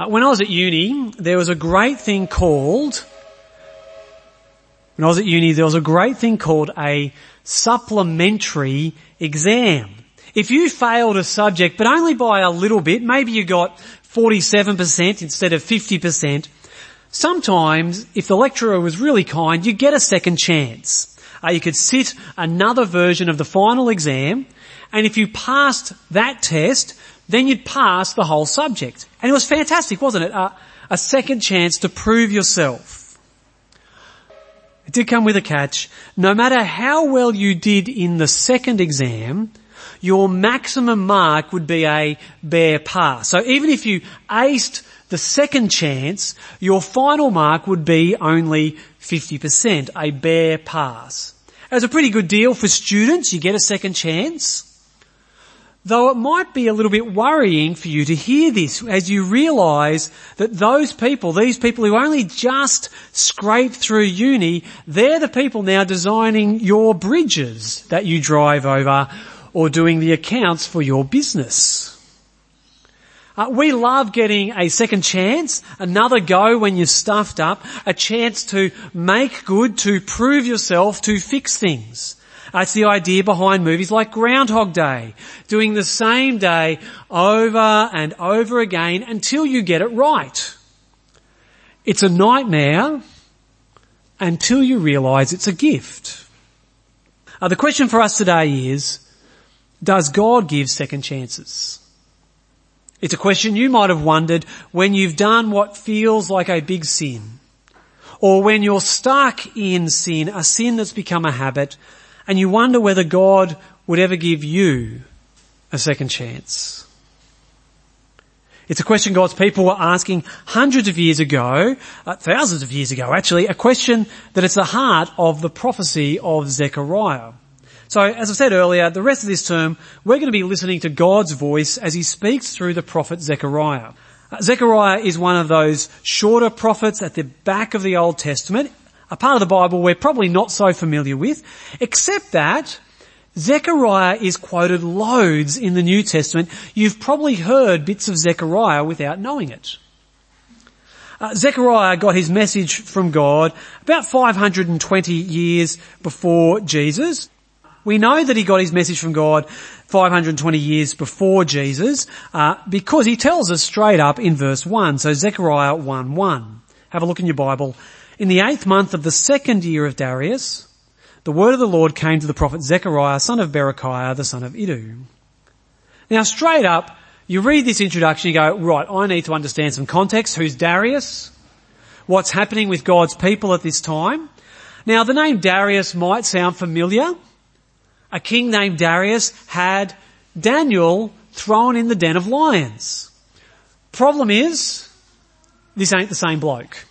Uh, when I was at uni, there was a great thing called, when I was at uni, there was a great thing called a supplementary exam. If you failed a subject, but only by a little bit, maybe you got 47% instead of 50%, sometimes if the lecturer was really kind, you get a second chance. Uh, you could sit another version of the final exam, and if you passed that test, then you'd pass the whole subject. And it was fantastic, wasn't it? Uh, a second chance to prove yourself. It did come with a catch. No matter how well you did in the second exam, your maximum mark would be a bare pass. So even if you aced the second chance, your final mark would be only 50%, a bare pass. It was a pretty good deal for students, you get a second chance. Though it might be a little bit worrying for you to hear this as you realise that those people, these people who only just scraped through uni, they're the people now designing your bridges that you drive over or doing the accounts for your business. Uh, we love getting a second chance, another go when you're stuffed up, a chance to make good, to prove yourself, to fix things. It's the idea behind movies like Groundhog Day, doing the same day over and over again until you get it right. It's a nightmare until you realise it's a gift. Uh, the question for us today is, does God give second chances? It's a question you might have wondered when you've done what feels like a big sin. Or when you're stuck in sin, a sin that's become a habit, and you wonder whether God would ever give you a second chance. It's a question God's people were asking hundreds of years ago, uh, thousands of years ago actually, a question that is the heart of the prophecy of Zechariah. So as I said earlier, the rest of this term, we're going to be listening to God's voice as he speaks through the prophet Zechariah. Uh, Zechariah is one of those shorter prophets at the back of the Old Testament, a part of the Bible we're probably not so familiar with, except that Zechariah is quoted loads in the New Testament. You've probably heard bits of Zechariah without knowing it. Uh, Zechariah got his message from God about 520 years before Jesus. We know that he got his message from God 520 years before Jesus uh, because he tells us straight up in verse 1. So Zechariah 1 1. Have a look in your Bible. In the eighth month of the second year of Darius, the word of the Lord came to the prophet Zechariah, son of Berechiah, the son of Iddo. Now straight up, you read this introduction, you go, right, I need to understand some context. Who's Darius? What's happening with God's people at this time? Now the name Darius might sound familiar a king named Darius had Daniel thrown in the den of lions. Problem is, this ain't the same bloke.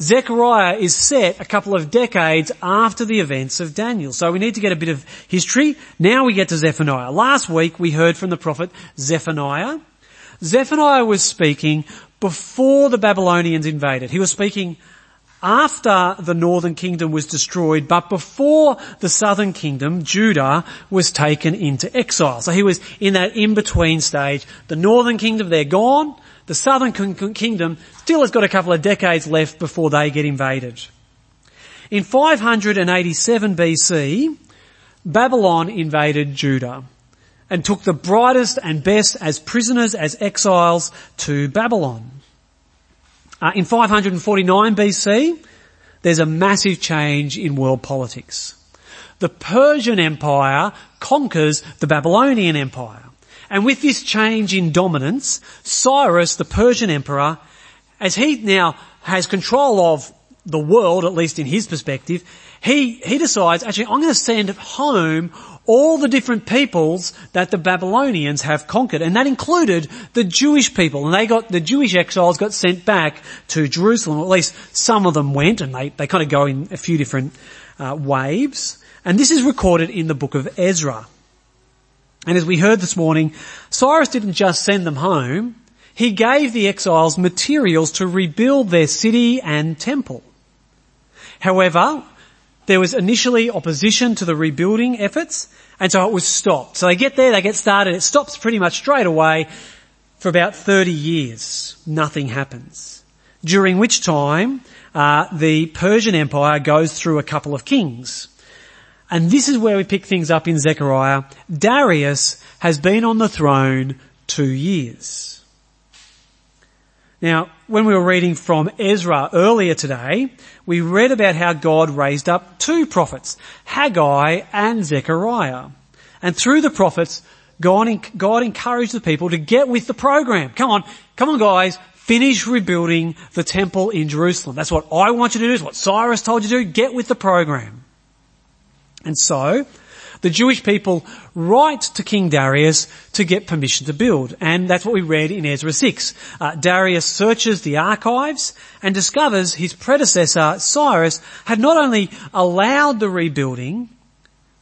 Zechariah is set a couple of decades after the events of Daniel. So we need to get a bit of history. Now we get to Zephaniah. Last week we heard from the prophet Zephaniah. Zephaniah was speaking before the Babylonians invaded. He was speaking after the northern kingdom was destroyed, but before the southern kingdom, Judah, was taken into exile. So he was in that in-between stage. The northern kingdom, they're gone. The southern kingdom still has got a couple of decades left before they get invaded. In 587 BC, Babylon invaded Judah and took the brightest and best as prisoners, as exiles to Babylon. Uh, in 549 BC, there's a massive change in world politics. The Persian Empire conquers the Babylonian Empire. And with this change in dominance, Cyrus, the Persian emperor, as he now has control of the world, at least in his perspective, he, he decides, actually, I'm going to send home all the different peoples that the Babylonians have conquered. And that included the Jewish people. And they got, the Jewish exiles got sent back to Jerusalem. At least some of them went and they, they kind of go in a few different uh, waves. And this is recorded in the book of Ezra. And as we heard this morning, Cyrus didn't just send them home. He gave the exiles materials to rebuild their city and temple. However, there was initially opposition to the rebuilding efforts, and so it was stopped. So they get there, they get started, it stops pretty much straight away. for about 30 years. Nothing happens. During which time, uh, the Persian Empire goes through a couple of kings. And this is where we pick things up in Zechariah. Darius has been on the throne two years. Now, when we were reading from Ezra earlier today, we read about how God raised up two prophets, Haggai and Zechariah. And through the prophets, God, God encouraged the people to get with the program. Come on, come on guys, finish rebuilding the temple in Jerusalem. That's what I want you to do, it's what Cyrus told you to do, get with the program. And so, the Jewish people write to King Darius to get permission to build. And that's what we read in Ezra 6. Uh, Darius searches the archives and discovers his predecessor, Cyrus, had not only allowed the rebuilding,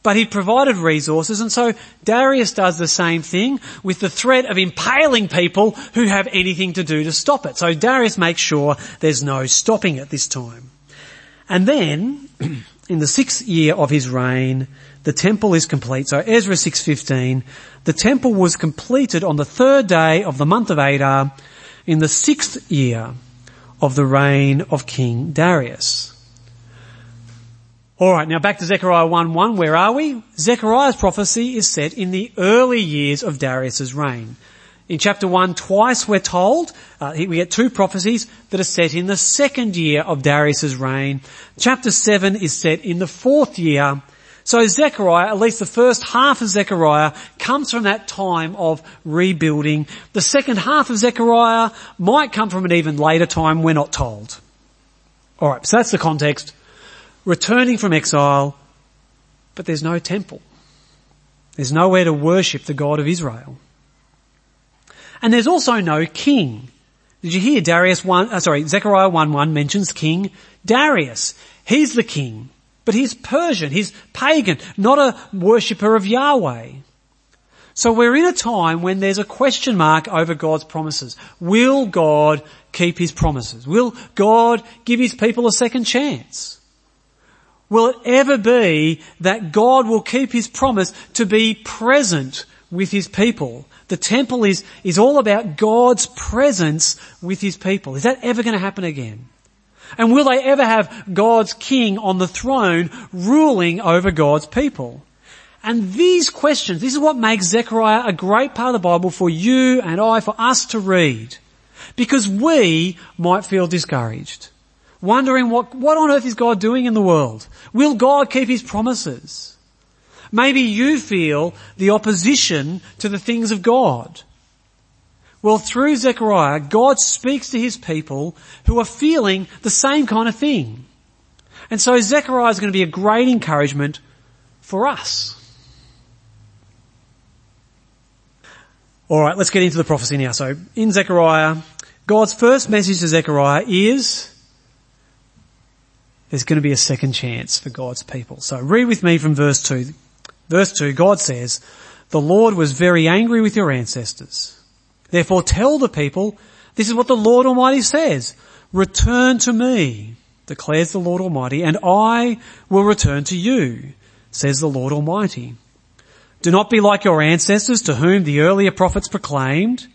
but he provided resources and so Darius does the same thing with the threat of impaling people who have anything to do to stop it. So Darius makes sure there's no stopping it this time. And then, in the sixth year of his reign, the temple is complete. So Ezra 6.15, the temple was completed on the third day of the month of Adar in the sixth year of the reign of King Darius. Alright, now back to Zechariah 1.1, where are we? Zechariah's prophecy is set in the early years of Darius's reign. In chapter 1, twice we're told, uh, we get two prophecies that are set in the second year of Darius's reign. Chapter 7 is set in the fourth year so Zechariah, at least the first half of Zechariah, comes from that time of rebuilding. The second half of Zechariah might come from an even later time, we're not told. Alright, so that's the context. Returning from exile, but there's no temple. There's nowhere to worship the God of Israel. And there's also no king. Did you hear Darius 1, uh, sorry, Zechariah 1 1 mentions King Darius. He's the king. But he's Persian, he's pagan, not a worshipper of Yahweh. So we're in a time when there's a question mark over God's promises. Will God keep his promises? Will God give his people a second chance? Will it ever be that God will keep his promise to be present with his people? The temple is, is all about God's presence with his people. Is that ever going to happen again? And will they ever have God's king on the throne ruling over God's people? And these questions, this is what makes Zechariah a great part of the Bible for you and I, for us to read. Because we might feel discouraged. Wondering what, what on earth is God doing in the world? Will God keep His promises? Maybe you feel the opposition to the things of God. Well, through Zechariah, God speaks to his people who are feeling the same kind of thing. And so Zechariah is going to be a great encouragement for us. Alright, let's get into the prophecy now. So, in Zechariah, God's first message to Zechariah is there's going to be a second chance for God's people. So read with me from verse 2. Verse 2, God says, The Lord was very angry with your ancestors Therefore tell the people, this is what the Lord Almighty says. Return to me, declares the Lord Almighty, and I will return to you, says the Lord Almighty. Do not be like your ancestors to whom the earlier prophets proclaimed.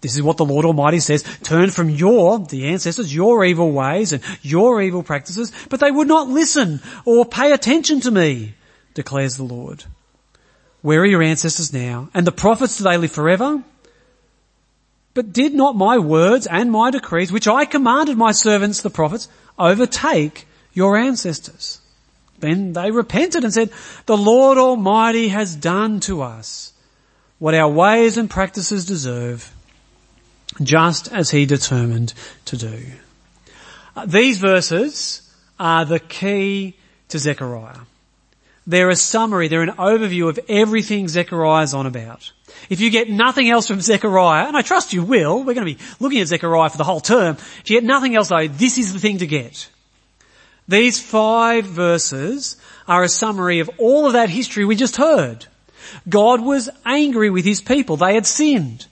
This is what the Lord Almighty says. Turn from your, the ancestors, your evil ways and your evil practices, but they would not listen or pay attention to me, declares the Lord. Where are your ancestors now? And the prophets, do they live forever? But did not my words and my decrees, which I commanded my servants the prophets, overtake your ancestors? Then they repented and said, the Lord Almighty has done to us what our ways and practices deserve, just as he determined to do. Uh, these verses are the key to Zechariah. They're a summary, they're an overview of everything Zechariah's on about. If you get nothing else from Zechariah, and I trust you will, we're going to be looking at Zechariah for the whole term. If you get nothing else though, this is the thing to get. These five verses are a summary of all of that history we just heard. God was angry with his people. They had sinned.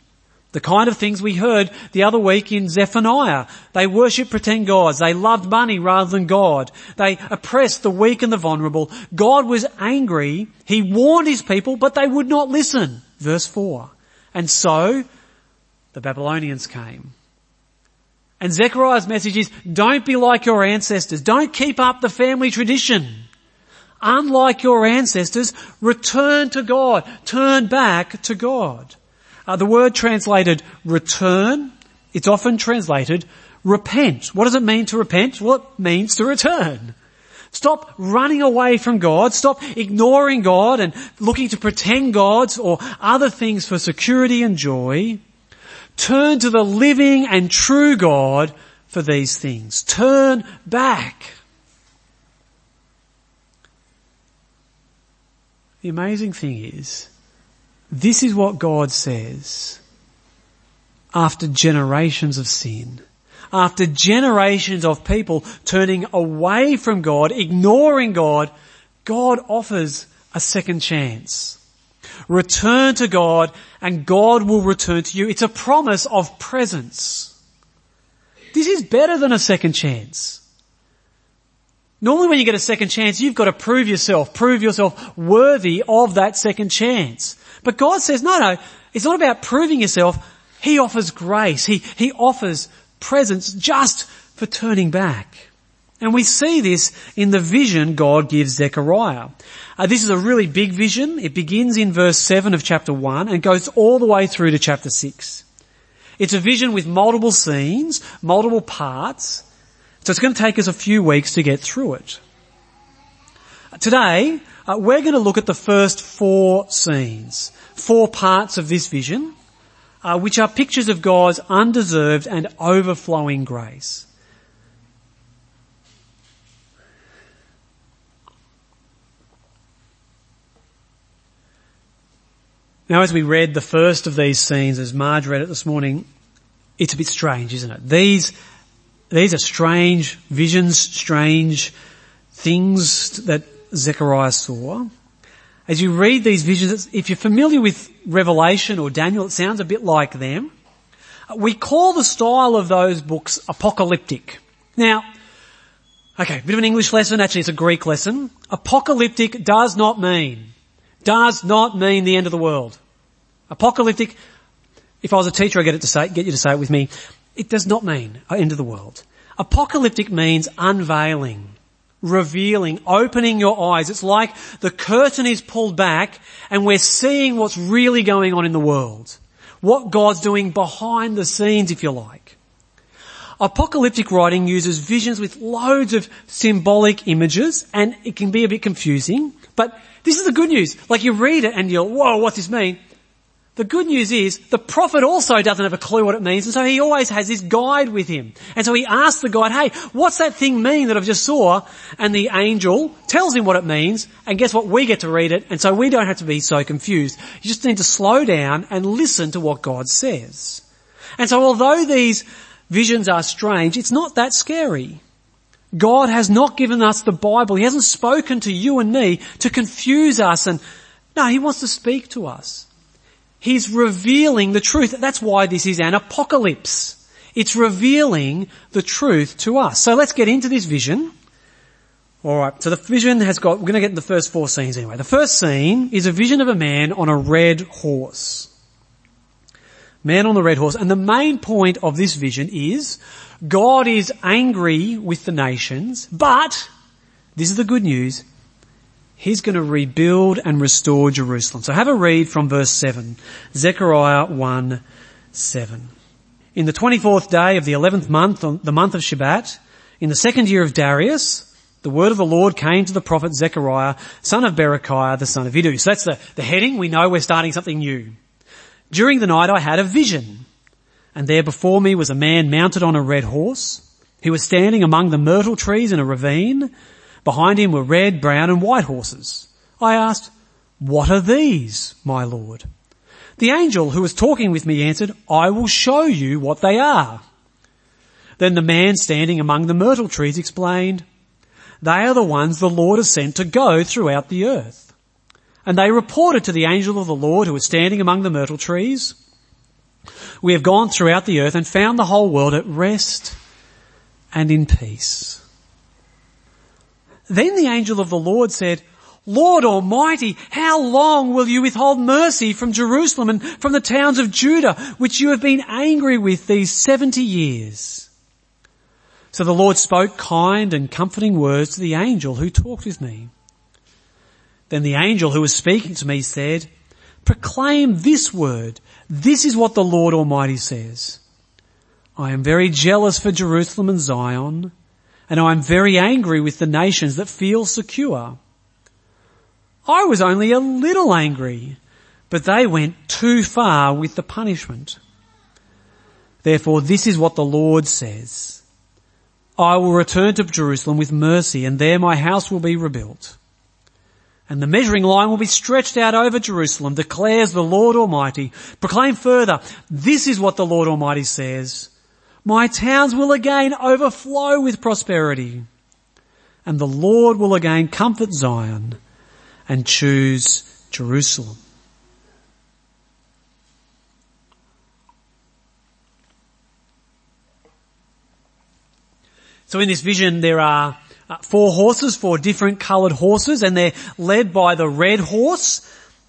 The kind of things we heard the other week in Zephaniah. They worshipped pretend gods. They loved money rather than God. They oppressed the weak and the vulnerable. God was angry. He warned his people, but they would not listen. Verse 4. And so, the Babylonians came. And Zechariah's message is, don't be like your ancestors. Don't keep up the family tradition. Unlike your ancestors, return to God. Turn back to God. Uh, the word translated return, it's often translated repent. What does it mean to repent? Well, it means to return. Stop running away from God. Stop ignoring God and looking to pretend gods or other things for security and joy. Turn to the living and true God for these things. Turn back. The amazing thing is, this is what God says after generations of sin after generations of people turning away from God, ignoring God, God offers a second chance. Return to God and God will return to you. It's a promise of presence. This is better than a second chance. Normally when you get a second chance, you've got to prove yourself, prove yourself worthy of that second chance. But God says, no, no, it's not about proving yourself. He offers grace. He, He offers presence just for turning back. And we see this in the vision God gives Zechariah. Uh, this is a really big vision. It begins in verse 7 of chapter 1 and goes all the way through to chapter 6. It's a vision with multiple scenes, multiple parts. So it's going to take us a few weeks to get through it. Today, uh, we're going to look at the first four scenes, four parts of this vision uh, which are pictures of God's undeserved and overflowing grace. Now as we read the first of these scenes, as Marge read it this morning, it's a bit strange, isn't it? These, these are strange visions, strange things that Zechariah saw. As you read these visions, if you're familiar with Revelation or Daniel, it sounds a bit like them. We call the style of those books apocalyptic. Now, okay, a bit of an English lesson, actually it's a Greek lesson. Apocalyptic does not mean, does not mean the end of the world. Apocalyptic, if I was a teacher I get it to say, get you to say it with me, it does not mean end of the world. Apocalyptic means unveiling, revealing, opening your eyes. It's like the curtain is pulled back and we're seeing what's really going on in the world. What God's doing behind the scenes, if you like. Apocalyptic writing uses visions with loads of symbolic images and it can be a bit confusing, but this is the good news. Like you read it and you're, whoa, what's this mean? The good news is the prophet also doesn't have a clue what it means and so he always has this guide with him. And so he asks the guide, hey, what's that thing mean that I've just saw? And the angel tells him what it means and guess what? We get to read it and so we don't have to be so confused. You just need to slow down and listen to what God says. And so although these visions are strange, it's not that scary. God has not given us the Bible. He hasn't spoken to you and me to confuse us and no, He wants to speak to us. He's revealing the truth. That's why this is an apocalypse. It's revealing the truth to us. So let's get into this vision. Alright, so the vision has got, we're to get the first four scenes anyway. The first scene is a vision of a man on a red horse. Man on the red horse. And the main point of this vision is God is angry with the nations, but this is the good news. He's going to rebuild and restore Jerusalem. So have a read from verse 7. Zechariah 1, 7. In the 24th day of the 11th month, on the month of Shebat, in the second year of Darius, the word of the Lord came to the prophet Zechariah, son of Berechiah, the son of Iddo. So that's the, the heading. We know we're starting something new. During the night I had a vision, and there before me was a man mounted on a red horse. He was standing among the myrtle trees in a ravine, Behind him were red, brown and white horses. I asked, what are these, my Lord? The angel who was talking with me answered, I will show you what they are. Then the man standing among the myrtle trees explained, they are the ones the Lord has sent to go throughout the earth. And they reported to the angel of the Lord who was standing among the myrtle trees, we have gone throughout the earth and found the whole world at rest and in peace. Then the angel of the Lord said, Lord Almighty, how long will you withhold mercy from Jerusalem and from the towns of Judah, which you have been angry with these 70 years? So the Lord spoke kind and comforting words to the angel who talked with me. Then the angel who was speaking to me said, proclaim this word. This is what the Lord Almighty says. I am very jealous for Jerusalem and Zion, and I am very angry with the nations that feel secure. I was only a little angry, but they went too far with the punishment. Therefore this is what the Lord says. I will return to Jerusalem with mercy and there my house will be rebuilt. And the measuring line will be stretched out over Jerusalem, declares the Lord Almighty. Proclaim further, this is what the Lord Almighty says. My towns will again overflow with prosperity. And the Lord will again comfort Zion and choose Jerusalem. So in this vision there are uh, four horses, four different coloured horses, and they're led by the red horse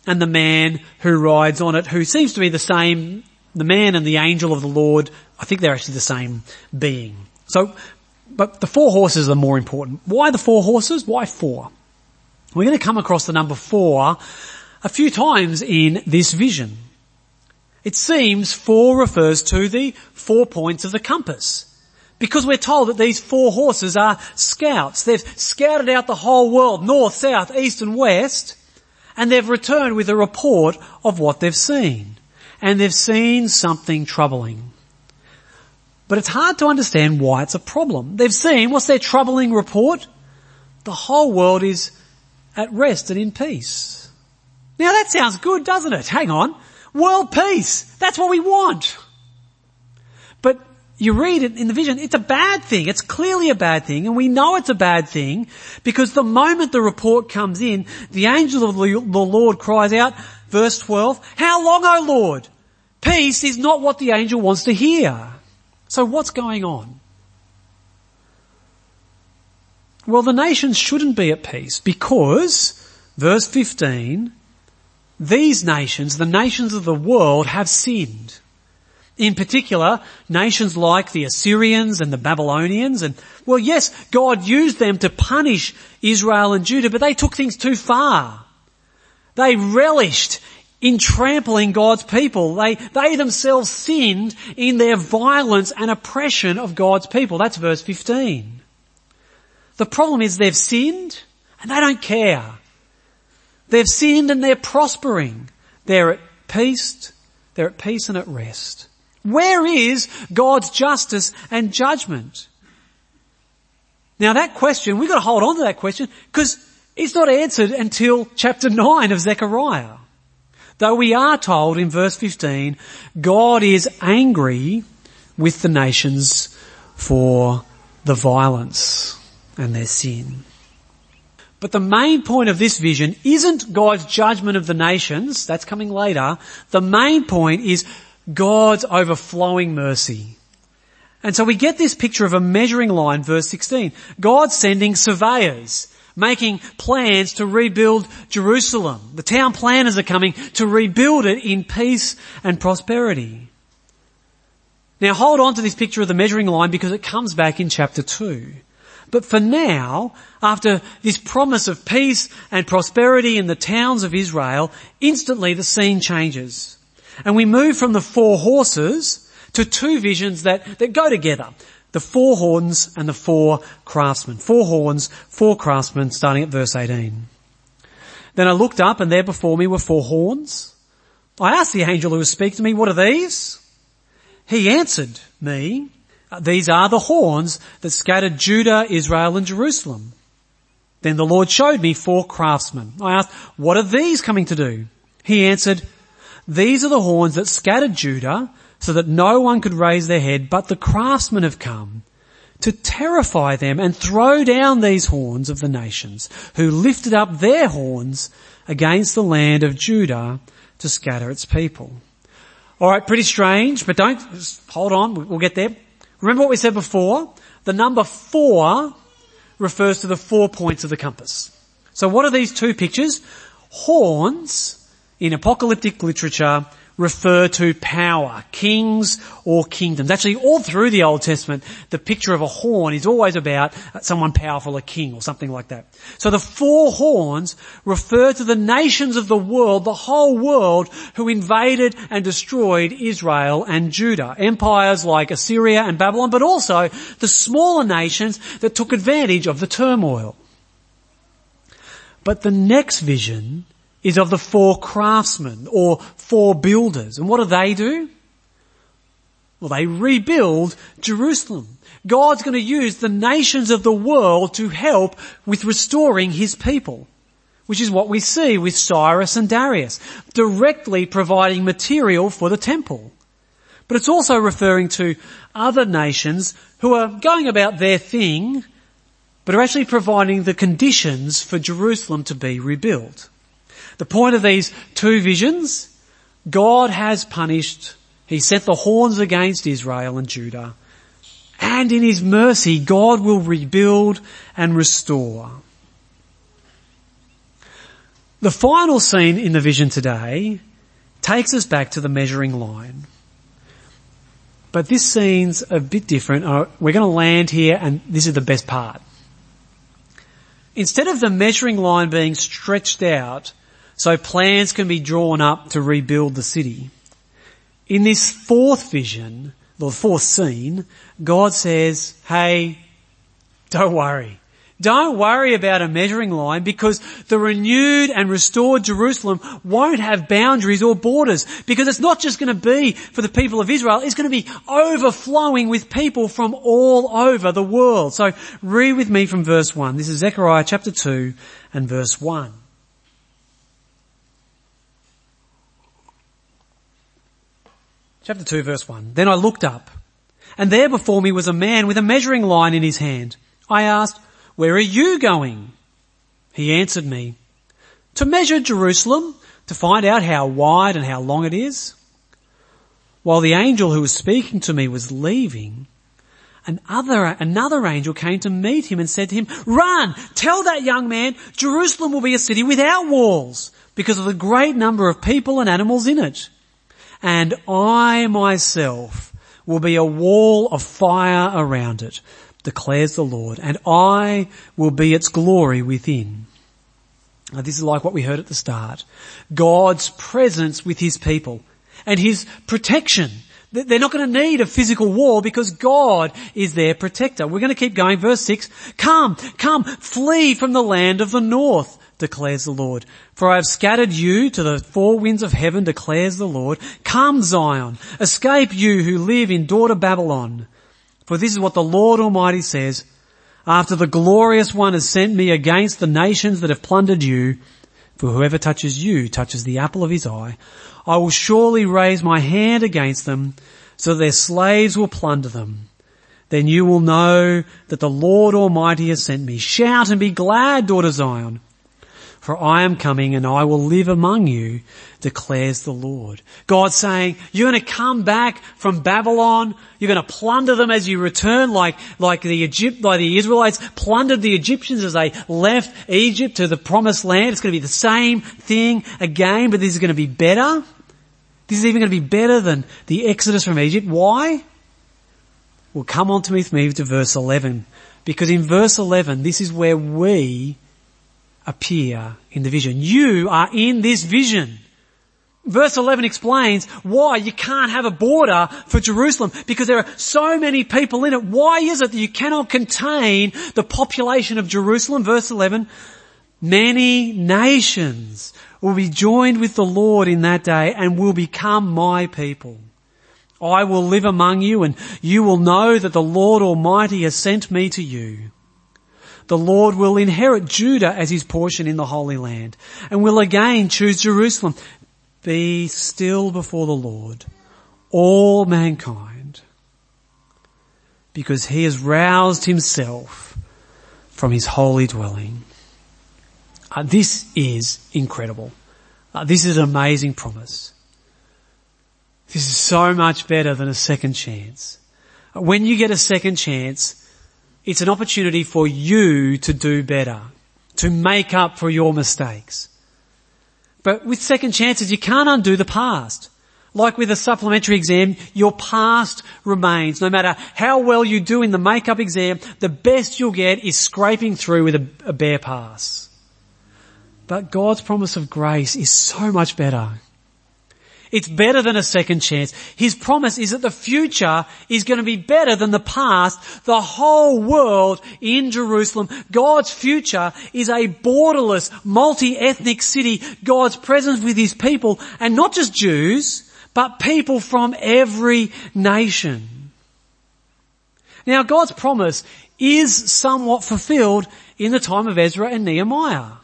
and the man who rides on it, who seems to be the same, the man and the angel of the Lord, I think they're actually the same being. So, but the four horses are more important. Why the four horses? Why four? We're going to come across the number four a few times in this vision. It seems four refers to the four points of the compass. Because we're told that these four horses are scouts. They've scouted out the whole world, north, south, east and west, and they've returned with a report of what they've seen. And they've seen something troubling. But it's hard to understand why it's a problem. They've seen, what's their troubling report? The whole world is at rest and in peace. Now that sounds good, doesn't it? Hang on. World peace. That's what we want. But you read it in the vision, it's a bad thing. It's clearly a bad thing and we know it's a bad thing because the moment the report comes in, the angel of the Lord cries out, verse 12, how long, O Lord? Peace is not what the angel wants to hear. So what's going on? Well, the nations shouldn't be at peace because, verse 15, these nations, the nations of the world have sinned. In particular, nations like the Assyrians and the Babylonians and, well yes, God used them to punish Israel and Judah, but they took things too far. They relished in trampling God's people. They, they themselves sinned in their violence and oppression of God's people. That's verse 15. The problem is they've sinned and they don't care. They've sinned and they're prospering. They're at peace, they're at peace and at rest. Where is God's justice and judgment? Now that question, we've got to hold on to that question because it's not answered until chapter 9 of Zechariah. Though we are told in verse 15, God is angry with the nations for the violence and their sin. But the main point of this vision isn't God's judgment of the nations, that's coming later. The main point is God's overflowing mercy. And so we get this picture of a measuring line, verse 16. God sending surveyors, making plans to rebuild Jerusalem. The town planners are coming to rebuild it in peace and prosperity. Now hold on to this picture of the measuring line because it comes back in chapter 2. But for now, after this promise of peace and prosperity in the towns of Israel, instantly the scene changes. And we move from the four horses to two visions that, that go together. The four horns and the four craftsmen. Four horns, four craftsmen, starting at verse 18. Then I looked up and there before me were four horns. I asked the angel who was speaking to me, what are these? He answered me, these are the horns that scattered Judah, Israel and Jerusalem. Then the Lord showed me four craftsmen. I asked, what are these coming to do? He answered, these are the horns that scattered Judah so that no one could raise their head, but the craftsmen have come to terrify them and throw down these horns of the nations who lifted up their horns against the land of Judah to scatter its people. Alright, pretty strange, but don't, hold on, we'll get there. Remember what we said before? The number four refers to the four points of the compass. So what are these two pictures? Horns in apocalyptic literature refer to power, kings or kingdoms. Actually, all through the Old Testament, the picture of a horn is always about someone powerful, a king or something like that. So the four horns refer to the nations of the world, the whole world, who invaded and destroyed Israel and Judah. Empires like Assyria and Babylon, but also the smaller nations that took advantage of the turmoil. But the next vision is of the four craftsmen or four builders. And what do they do? Well, they rebuild Jerusalem. God's going to use the nations of the world to help with restoring his people. Which is what we see with Cyrus and Darius, directly providing material for the temple. But it's also referring to other nations who are going about their thing, but are actually providing the conditions for Jerusalem to be rebuilt. The point of these two visions, God has punished, He set the horns against Israel and Judah. And in His mercy, God will rebuild and restore. The final scene in the vision today takes us back to the measuring line. But this scene's a bit different. Uh, we're going to land here and this is the best part. Instead of the measuring line being stretched out so plans can be drawn up to rebuild the city. In this fourth vision, the fourth scene, God says, hey, don't worry. Don't worry about a measuring line because the renewed and restored Jerusalem won't have boundaries or borders because it's not just going to be for the people of Israel, it's going to be overflowing with people from all over the world. So read with me from verse 1. This is Zechariah chapter 2 and verse 1. Chapter 2 verse 1. Then I looked up and there before me was a man with a measuring line in his hand. I asked, where are you going? He answered me, to measure Jerusalem, to find out how wide and how long it is. While the angel who was speaking to me was leaving, another, another angel came to meet him and said to him, run, tell that young man, Jerusalem will be a city without walls because of the great number of people and animals in it and I myself will be a wall of fire around it, declares the Lord, and I will be its glory within. Now, this is like what we heard at the start. God's presence with His people and His protection. They're not going to need a physical wall because God is their protector. We're going to keep going. Verse 6. Come, come, flee from the land of the north declares the Lord. For I have scattered you to the four winds of heaven, declares the Lord. Come Zion, escape you who live in daughter Babylon. For this is what the Lord Almighty says, after the glorious one has sent me against the nations that have plundered you, for whoever touches you touches the apple of his eye, I will surely raise my hand against them, so that their slaves will plunder them. Then you will know that the Lord Almighty has sent me. Shout and be glad, daughter Zion for I am coming and I will live among you, declares the Lord. God saying, you're going to come back from Babylon, you're going to plunder them as you return like, like the Egypt, like the Israelites plundered the Egyptians as they left Egypt to the promised land. It's going to be the same thing again, but this is going to be better. This is even going to be better than the Exodus from Egypt. Why? Well, come on to me, me to verse 11. Because in verse 11, this is where we appear in the vision. You are in this vision. Verse 11 explains why you can't have a border for Jerusalem because there are so many people in it. Why is it that you cannot contain the population of Jerusalem? Verse 11, many nations will be joined with the Lord in that day and will become my people. I will live among you and you will know that the Lord Almighty has sent me to you. The Lord will inherit Judah as his portion in the Holy Land and will again choose Jerusalem. Be still before the Lord, all mankind, because he has roused himself from his holy dwelling. Uh, this is incredible. Uh, this is an amazing promise. This is so much better than a second chance. When you get a second chance, it's an opportunity for you to do better. to make up for your mistakes. But with second chances, you can't undo the past. Like with a supplementary exam, your past remains. No matter how well you do in the makeup exam, the best you'll get is scraping through with a, a bare pass. But God's promise of grace is so much better. It's better than a second chance. His promise is that the future is going to be better than the past. The whole world in Jerusalem, God's future is a borderless, multi-ethnic city. God's presence with His people, and not just Jews, but people from every nation. Now God's promise is somewhat fulfilled in the time of Ezra and Nehemiah.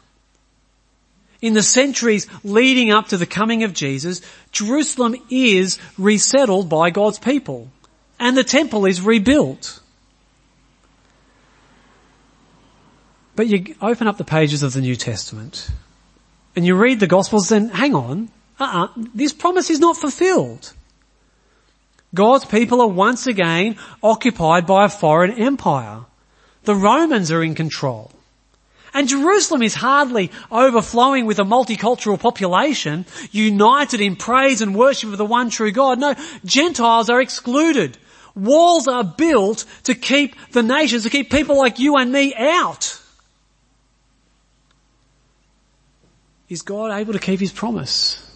In the centuries leading up to the coming of Jesus, Jerusalem is resettled by God's people and the temple is rebuilt. But you open up the pages of the New Testament and you read the Gospels and hang on, uh-uh, this promise is not fulfilled. God's people are once again occupied by a foreign empire. The Romans are in control. And Jerusalem is hardly overflowing with a multicultural population united in praise and worship of the one true God. No, Gentiles are excluded. Walls are built to keep the nations, to keep people like you and me out. Is God able to keep his promise?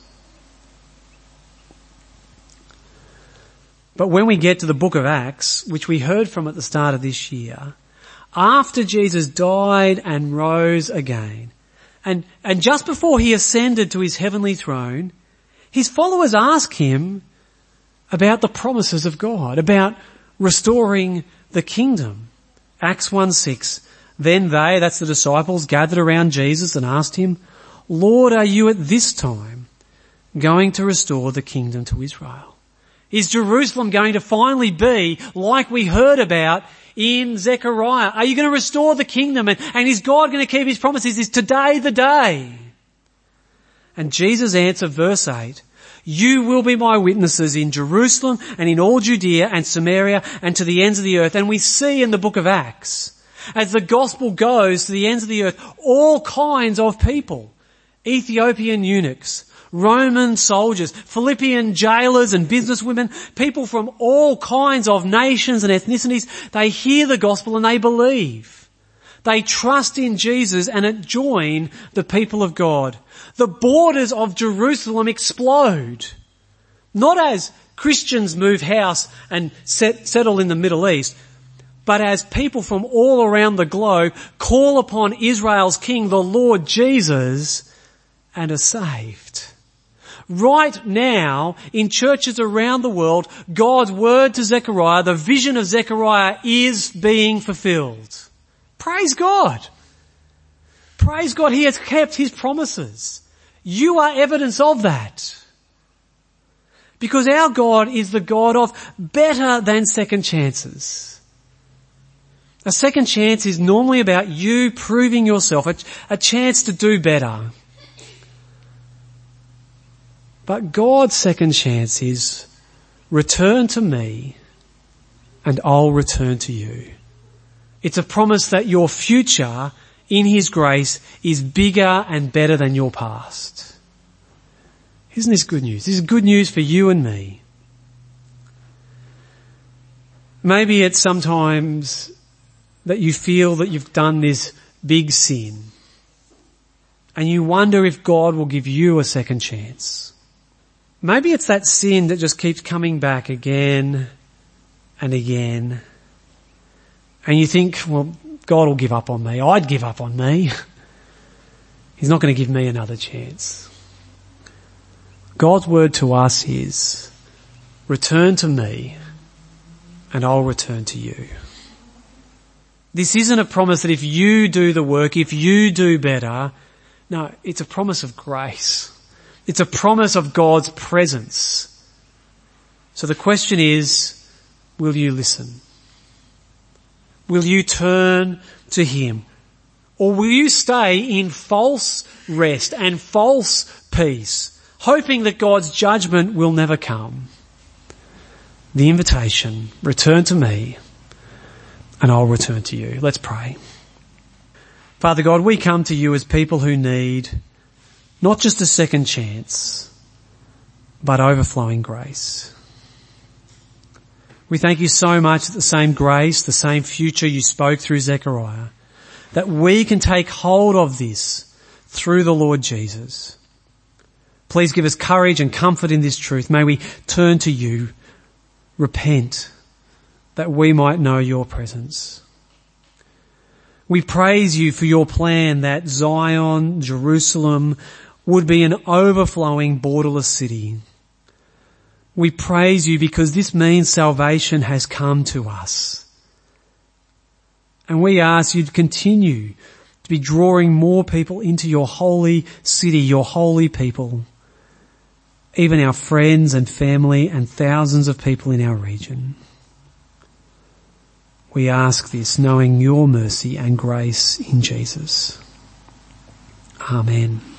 But when we get to the book of Acts, which we heard from at the start of this year, after Jesus died and rose again, and, and just before he ascended to his heavenly throne, his followers ask him about the promises of God, about restoring the kingdom. Acts 1 6. Then they, that's the disciples, gathered around Jesus and asked him, Lord, are you at this time going to restore the kingdom to Israel? Is Jerusalem going to finally be like we heard about in Zechariah? Are you going to restore the kingdom and, and is God going to keep his promises? Is today the day? And Jesus answered verse 8, you will be my witnesses in Jerusalem and in all Judea and Samaria and to the ends of the earth. And we see in the book of Acts, as the gospel goes to the ends of the earth, all kinds of people, Ethiopian eunuchs, Roman soldiers, Philippian jailers and businesswomen, people from all kinds of nations and ethnicities, they hear the gospel and they believe. They trust in Jesus and join the people of God. The borders of Jerusalem explode. Not as Christians move house and set, settle in the Middle East, but as people from all around the globe call upon Israel's King, the Lord Jesus, and are saved. Right now, in churches around the world, God's word to Zechariah, the vision of Zechariah is being fulfilled. Praise God. Praise God, He has kept His promises. You are evidence of that. Because our God is the God of better than second chances. A second chance is normally about you proving yourself, a, a chance to do better. But God's second chance is return to me and I'll return to you. It's a promise that your future in His grace is bigger and better than your past. Isn't this good news? This is good news for you and me. Maybe it's sometimes that you feel that you've done this big sin and you wonder if God will give you a second chance. Maybe it's that sin that just keeps coming back again and again. And you think, well, God will give up on me. I'd give up on me. He's not going to give me another chance. God's word to us is, return to me and I'll return to you. This isn't a promise that if you do the work, if you do better, no, it's a promise of grace. It's a promise of God's presence. So the question is, will you listen? Will you turn to Him? Or will you stay in false rest and false peace, hoping that God's judgment will never come? The invitation, return to me and I'll return to you. Let's pray. Father God, we come to you as people who need not just a second chance, but overflowing grace. We thank you so much that the same grace, the same future you spoke through Zechariah, that we can take hold of this through the Lord Jesus. Please give us courage and comfort in this truth. May we turn to you, repent, that we might know your presence. We praise you for your plan that Zion, Jerusalem, would be an overflowing borderless city. We praise you because this means salvation has come to us. And we ask you to continue to be drawing more people into your holy city, your holy people, even our friends and family and thousands of people in our region. We ask this knowing your mercy and grace in Jesus. Amen.